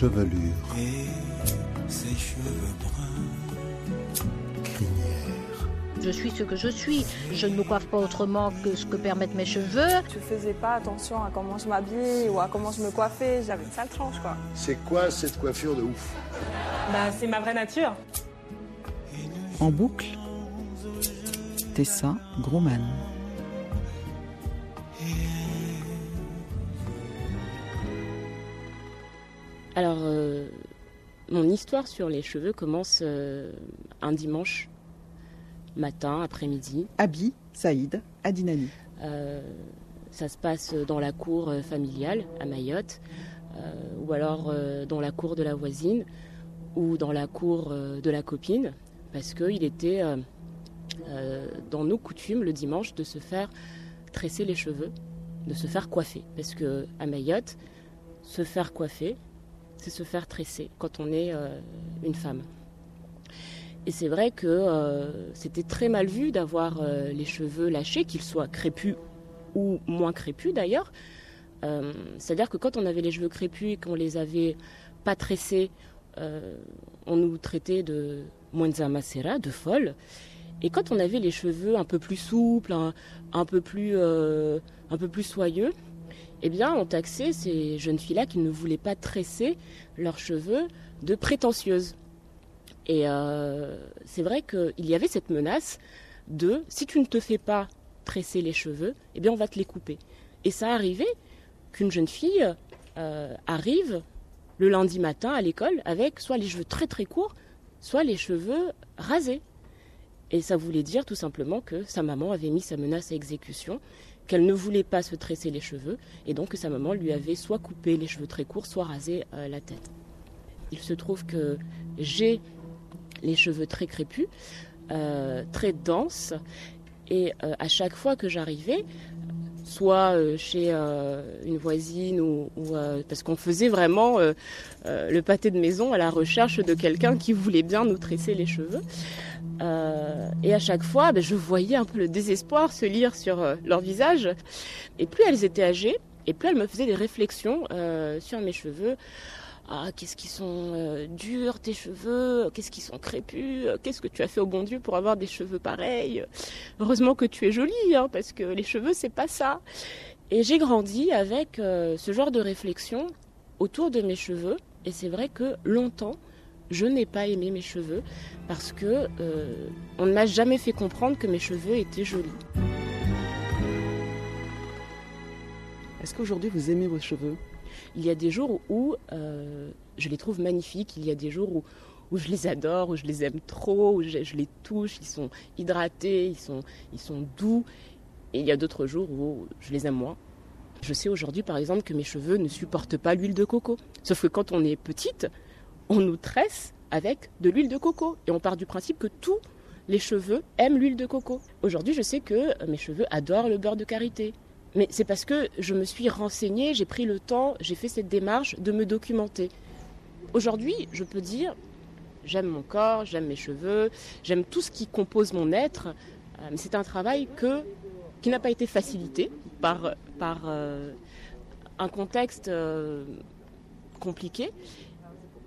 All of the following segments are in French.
chevelure. Et ses cheveux bruns. Crinière. Je suis ce que je suis. Je ne me coiffe pas autrement que ce que permettent mes cheveux. Je faisais pas attention à comment je m'habillais ou à comment je me coiffais. J'avais une sale tranche, quoi. C'est quoi cette coiffure de ouf? Bah, c'est ma vraie nature. En boucle, Tessa Groman. Alors, euh, mon histoire sur les cheveux commence euh, un dimanche matin, après-midi. Abi, Saïd, Adinani. Euh, ça se passe dans la cour familiale à Mayotte, ou alors dans la cour de la voisine, ou dans la cour de la copine, parce qu'il était dans nos coutumes le dimanche de se faire tresser les cheveux, de se faire coiffer. Parce que à Mayotte, se faire coiffer, c'est se faire tresser quand on est euh, une femme. Et c'est vrai que euh, c'était très mal vu d'avoir euh, les cheveux lâchés, qu'ils soient crépus ou moins crépus d'ailleurs. C'est-à-dire que quand on avait les cheveux crépus et qu'on les avait pas tressés, on nous traitait de Mwenza Macera, de folle. Et quand on avait les cheveux un peu plus souples, un, un peu plus, un peu plus soyeux, eh bien, on taxait ces jeunes filles-là qui ne voulaient pas tresser leurs cheveux de prétentieuses. Et euh, c'est vrai qu'il y avait cette menace de si tu ne te fais pas tresser les cheveux, eh bien, on va te les couper. Et ça arrivait qu'une jeune fille euh, arrive le lundi matin à l'école avec soit les cheveux très très courts, soit les cheveux rasés. Et ça voulait dire tout simplement que sa maman avait mis sa menace à exécution, qu'elle ne voulait pas se tresser les cheveux, et donc que sa maman lui avait soit coupé les cheveux très courts, soit rasé euh, la tête. Il se trouve que j'ai les cheveux très crépus, euh, très denses, et euh, à chaque fois que j'arrivais, soit chez une voisine ou, parce qu'on faisait vraiment le pâté de maison à la recherche de quelqu'un qui voulait bien nous tresser les cheveux. Et à chaque fois, ben, je voyais un peu le désespoir se lire sur euh, leur visage. Et plus elles étaient âgées, et plus elles me faisaient des réflexions euh, sur mes cheveux. Ah, qu'est-ce qu'ils sont euh, durs tes cheveux, qu'est-ce qu'ils sont crépus, qu'est-ce que tu as fait au bon Dieu pour avoir des cheveux pareils? Heureusement que tu es jolie, hein, parce que les cheveux c'est pas ça. Et j'ai grandi avec euh, ce genre de réflexion autour de mes cheveux, et c'est vrai que longtemps je n'ai pas aimé mes cheveux parce que euh, on ne m'a jamais fait comprendre que mes cheveux étaient jolis. Est-ce qu'aujourd'hui vous aimez vos cheveux? Il y a des jours où euh, je les trouve magnifiques, il y a des jours où, où je les adore, où je les aime trop, où je, je les touche, ils sont hydratés, ils sont, ils sont doux. Et il y a d'autres jours où je les aime moins. Je sais aujourd'hui par exemple que mes cheveux ne supportent pas l'huile de coco. Sauf que quand on est petite, on nous tresse avec de l'huile de coco. Et on part du principe que tous les cheveux aiment l'huile de coco. Aujourd'hui, je sais que mes cheveux adorent le beurre de karité. Mais c'est parce que je me suis renseignée, j'ai pris le temps, j'ai fait cette démarche de me documenter. Aujourd'hui, je peux dire, j'aime mon corps, j'aime mes cheveux, j'aime tout ce qui compose mon être. Euh, mais c'est un travail qui n'a pas été facilité par, par euh, un contexte euh, compliqué.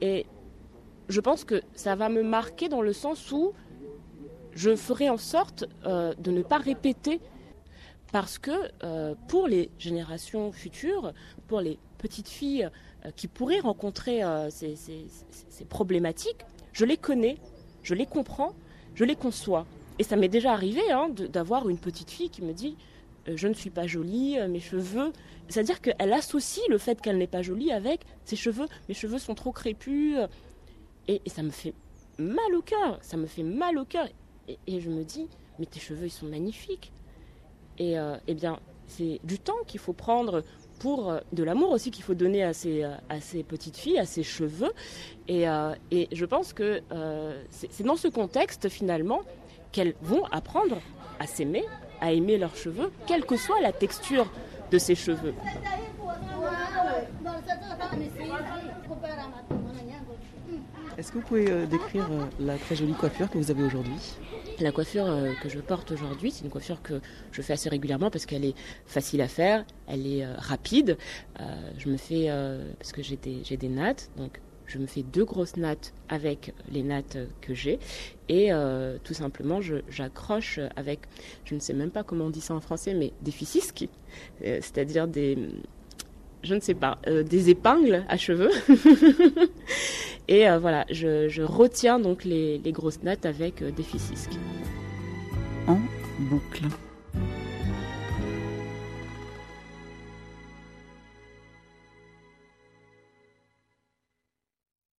Et je pense que ça va me marquer dans le sens où je ferai en sorte euh, de ne pas répéter parce que euh, pour les générations futures, pour les petites filles euh, qui pourraient rencontrer ces, problématiques, je les connais, je les comprends, je les conçois. Et ça m'est déjà arrivé hein, d'avoir une petite fille qui me dit je ne suis pas jolie, mes cheveux. C'est-à-dire qu'elle associe le fait qu'elle n'est pas jolie avec ses cheveux. Mes cheveux sont trop crépus. Et, ça me fait mal au cœur. Ça me fait mal au cœur. Et, je me dis, mais tes cheveux, ils sont magnifiques. Et euh, eh bien, c'est du temps qu'il faut prendre pour euh, de l'amour aussi qu'il faut donner à ces, euh, petites filles, à ces cheveux. Et, et je pense que c'est c'est dans ce contexte finalement qu'elles vont apprendre à s'aimer, à aimer leurs cheveux, quelle que soit la texture de ces cheveux. Est-ce que vous pouvez euh, décrire euh, la très jolie coiffure que vous avez aujourd'hui? La coiffure euh, que je porte aujourd'hui, c'est une coiffure que je fais assez régulièrement parce qu'elle est facile à faire, elle est euh, rapide. Euh, je me fais, parce que j'ai des, j'ai des nattes, donc je me fais deux grosses nattes avec les nattes que j'ai et tout simplement j'accroche avec, je ne sais même pas comment on dit ça en français, mais des ficisques, c'est-à-dire des, je ne sais pas, des épingles à cheveux. Et euh, voilà, je, retiens donc les, grosses nattes avec euh, des. En boucle.